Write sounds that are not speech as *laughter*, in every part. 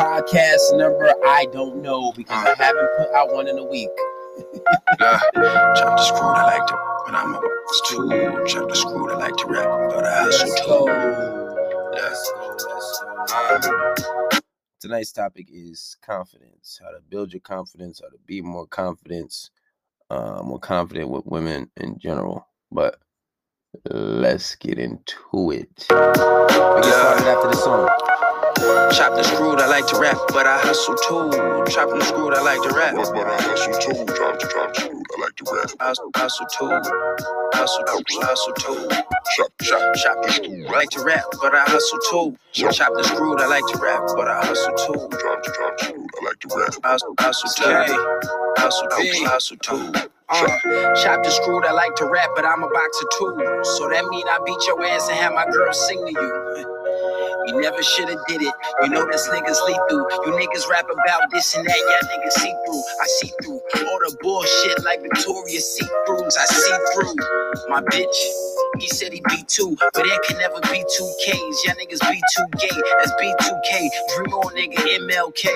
podcast number I don't know because I haven't put out one in a week. *laughs* yeah, chop the screw, I like to, but I'm a too. Chop the screw, I like to rap, but I Let's too. Yeah. Let's go. Let's go. Uh, Tonight's topic is confidence. How to build your confidence. How to be more confidence. Uh, more confident with women in general. But let's get into it. We get started after the song. Chop the screw, I like to rap, but I hustle too. Chop the screw, I like to rap. But, but I hustle too, drop, drop, shoot, I like to rap. Hustle, hustle too. Hustle, hustle too. Chop, chop, Chop the screw, I like to rap, but I hustle too. Chop the screw, I like to rap, but I hustle too. drop, to drop, shoot, I like to rap. Hustle, hustle too. Hustle, hustle, hustle too. Uh, chop the screw, I like to rap, but I'm a boxer too. So that mean I beat your ass and have my girl sing to you. *laughs* You never shoulda did it. You know this niggas lethal. You niggas rap about this and that, y'all niggas see through. I see through all the bullshit like Victoria's see-throughs. I see through. My bitch, he said he be two, but there can never be two K's. Y'all niggas be too gay. That's B2K. Dream on nigga MLK.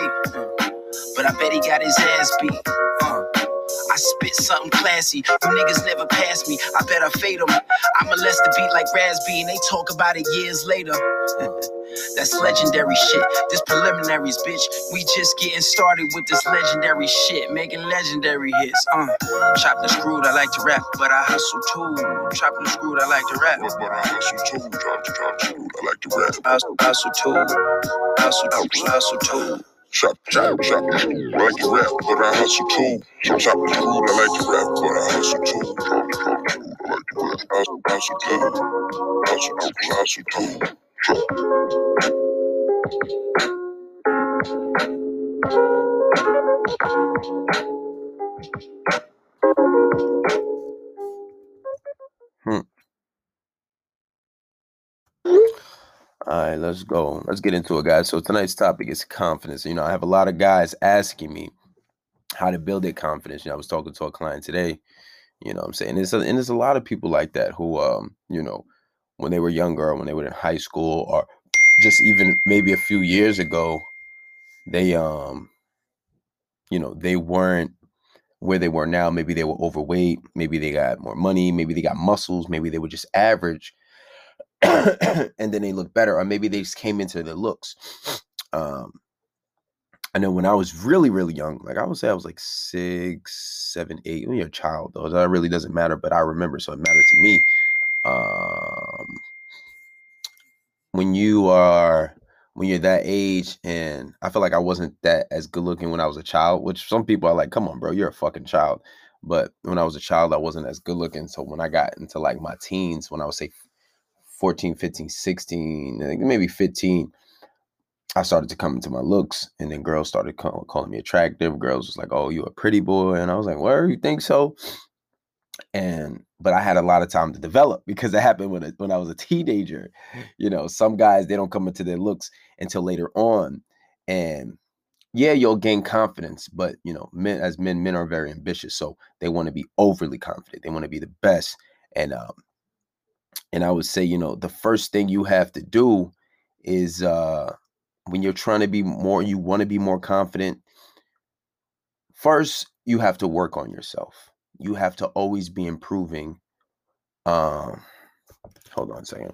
But I bet he got his ass beat. Uh. I spit something classy. You niggas never pass me. I bet I fade them. I molest the beat like Raspy, and they talk about it years later. *laughs* That's legendary shit. This preliminaries, bitch. We just getting started with this legendary shit, making legendary hits. Uh, chop the screwed, I like to rap, but I hustle too. Chop the screwed, I like to rap. But, I hustle too, drop, drop, shoot, I like to rap. Hustle, hustle too. Hustle, hustle too. Chop, chop, chop, I like to rap, but I hustle too. Chop, chop, I like to rap, but I hustle too. The drop, shoot, I like to rap. Hustle, hustle too. Hustle, hustle too. Chop. All right, let's go. Let's get into it, guys. So tonight's topic is confidence. You know, I have a lot of guys asking me how to build their confidence. You know, I was talking to a client today. You know, I'm saying, there's a, and there's a lot of people like that who, um, you know, when they were younger, when they were in high school, or just even maybe a few years ago, they, um, you know, they weren't where they were now. Maybe they were overweight. Maybe they got more money. Maybe they got muscles. Maybe they were just average. *coughs* and then they look better, or maybe they just came into their looks. *sniffs* Um, I know when I was really, really young, like I would say I was like six, seven, eight. When you're a child, though, that really doesn't matter, but I remember, so it mattered to me. Um, when you are when you're that age, and I feel like I wasn't that as good looking when I was a child, which some people are like, "Come on, bro, you're a fucking child." But when I was a child, I wasn't as good looking. So when I got into like my teens, when I was say 14, 15, 16, maybe 15, I started to come into my looks, and then girls started call, calling me attractive. Girls was like, "Oh, you a pretty boy," and I was like, "Where you think so?" And but I had a lot of time to develop because that happened when I, when I was a teenager. You know, some guys they don't come into their looks until later on, and yeah, you'll gain confidence, but you know, men as men, men are very ambitious, so they want to be overly confident. They want to be the best, and um, and I would say, you know, the first thing you have to do is uh when you're trying to be more, you want to be more confident. First, you have to work on yourself. You have to always be improving. Um, hold on a second.